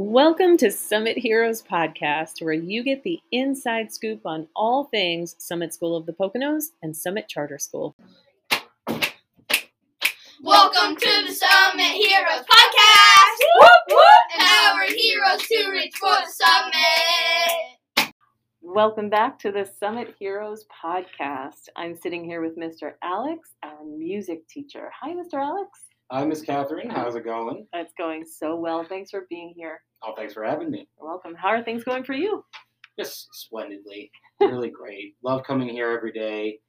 Welcome to Summit Heroes Podcast, where you get the inside scoop on all things Summit School of the Poconos and Summit Charter School. Welcome to the Summit Heroes Podcast! Whoop, whoop. And our heroes to reach for the summit! Welcome back to the Summit Heroes Podcast. I'm sitting here with Mr. Alex, our music teacher. Hi, Mr. Alex. Hi, Miss Catherine. How's it going? It's going so well. Thanks for being here. Oh, thanks for having me. You're welcome. How are things going for you? Just splendidly. Really great. Love coming here every day.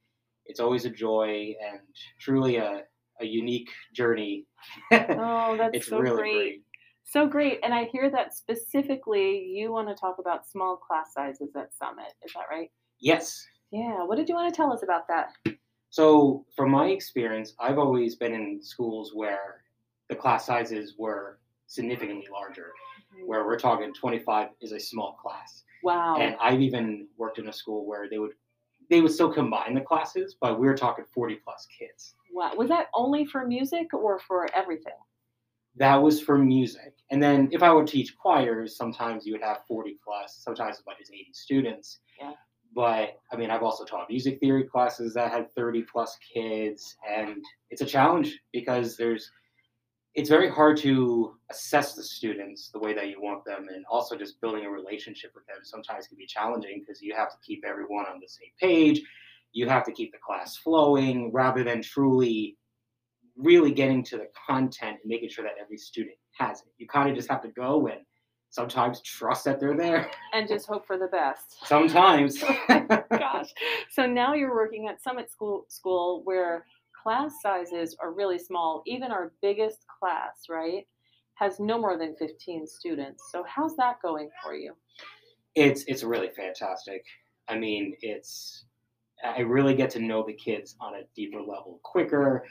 It's always a joy and truly a, a unique journey. Oh, that's it's so really great. great. So great. And I hear that specifically you want to talk about small class sizes at Summit. Is that right? Yes. Yeah. What did you want to tell us about that? So, from my experience, I've always been in schools where the class sizes were significantly larger, mm-hmm. where we're talking 25 is a small class. Wow. And I've even worked in a school where they would they would still combine the classes, but we were talking 40 plus kids. wow. Was that only for music or for everything? that was for music. And then if I would teach choirs, sometimes you would have 40 plus, sometimes as much as 80 students. Yeah. But I mean, I've also taught music theory classes that had 30 plus kids, and it's a challenge because there's it's very hard to assess the students the way that you want them and also just building a relationship with them sometimes can be challenging because you have to keep everyone on the same page you have to keep the class flowing rather than truly really getting to the content and making sure that every student has it. You kind of just have to go and sometimes trust that they're there. And just hope for the best. Sometimes. Oh gosh. So now you're working at Summit School School where class sizes are really small. Even our biggest class, right, has no more than 15 students. So how's that going for you? it's it's really fantastic. I mean, it's I really get to know the kids on a deeper level quicker,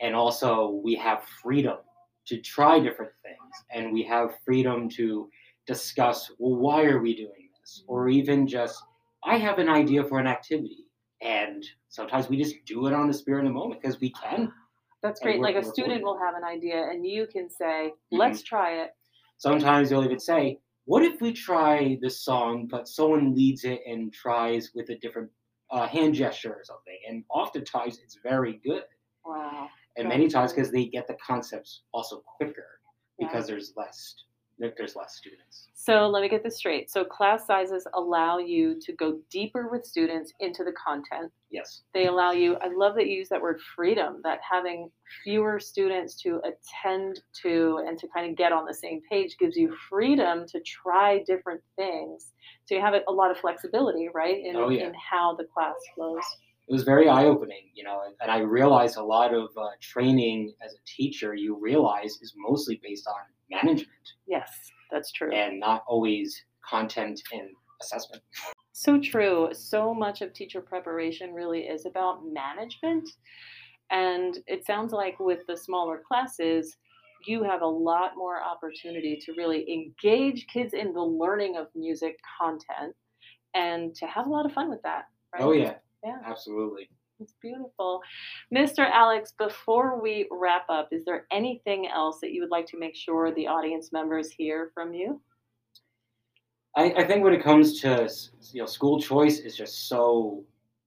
and also we have freedom to try different things, and we have freedom to discuss well, why are we doing this, or even just I have an idea for an activity, and sometimes we just do it on the spirit of the moment because we can. That's great. Like a student will have an idea and you can say, Mhm. let's try it. Sometimes they'll even say, "What if we try this song, but someone leads it and tries with a different uh, hand gesture or something?" And oftentimes it's very good, Wow. And many times because they get the concepts also quicker Yeah. because there's less there's less students. So let me get this straight. So class sizes allow you to go deeper with students into the content. Yes, They allow you, I love that you use that word freedom, that having fewer students to attend to and to kind of get on the same page gives you freedom to try different things. So you have a lot of flexibility, right, in, Oh, yeah. in how the class flows. It was very eye opening, you know, and I realized a lot of uh, training as a teacher you realize is mostly based on management Yes, that's true. and not always content and assessment. So true. So much of teacher preparation really is about management. And it sounds like with the smaller classes, you have a lot more opportunity to really engage kids in the learning of music content and to have a lot of fun with that. Right? Oh yeah, Yeah. absolutely. It's beautiful. Mr. Alex, before we wrap up, is there anything else that you would like to make sure the audience members hear from you? I, I think when it comes to you know school choice is just so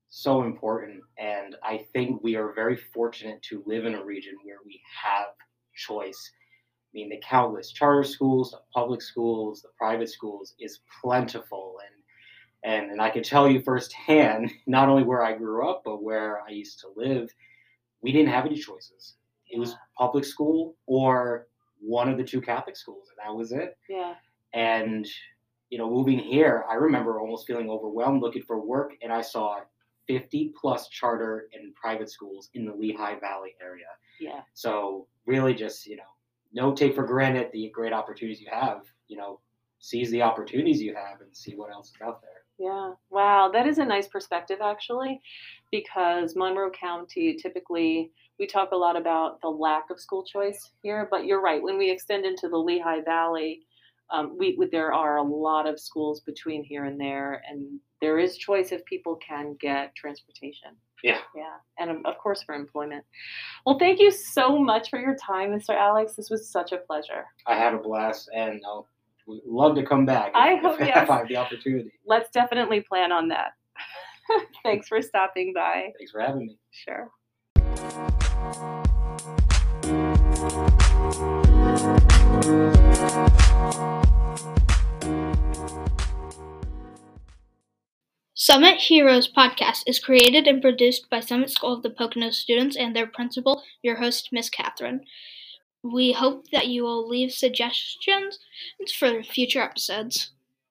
so important, and I think we are very fortunate to live in a region where we have choice. I mean, the countless charter schools, the public schools, the private schools is plentiful, and and and I can tell you firsthand, not only where I grew up, but where I used to live, we didn't have any choices. It was public school or one of the two Catholic schools, and that was it. Yeah. And you know, moving here, I remember almost feeling overwhelmed looking for work, and I saw 50 plus charter and private schools in the Lehigh Valley area. Yeah. So really, just you know, no take for granted the great opportunities you have. You know, seize the opportunities you have and see what else is out there. Yeah. Wow. That is a nice perspective, actually, because Monroe County typically, we talk a lot about the lack of school choice here, but you're right. When we extend into the Lehigh Valley, um, we, there are a lot of schools between here and there, and there is choice if people can get transportation. Yeah. Yeah. And of- of course, for employment. Well, thank you so much for your time, Mr. Alex. This was such a pleasure. I had a blast, and I'll would love to come back. If, I if hope- yes. I have the opportunity. Let's definitely plan on that. Thanks for stopping by. Thanks for having me. Sure. Summit Heroes podcast is created and produced by Summit School of the Pocono students and their principal, your host, Miss Catherine. We hope that you will leave suggestions for future episodes.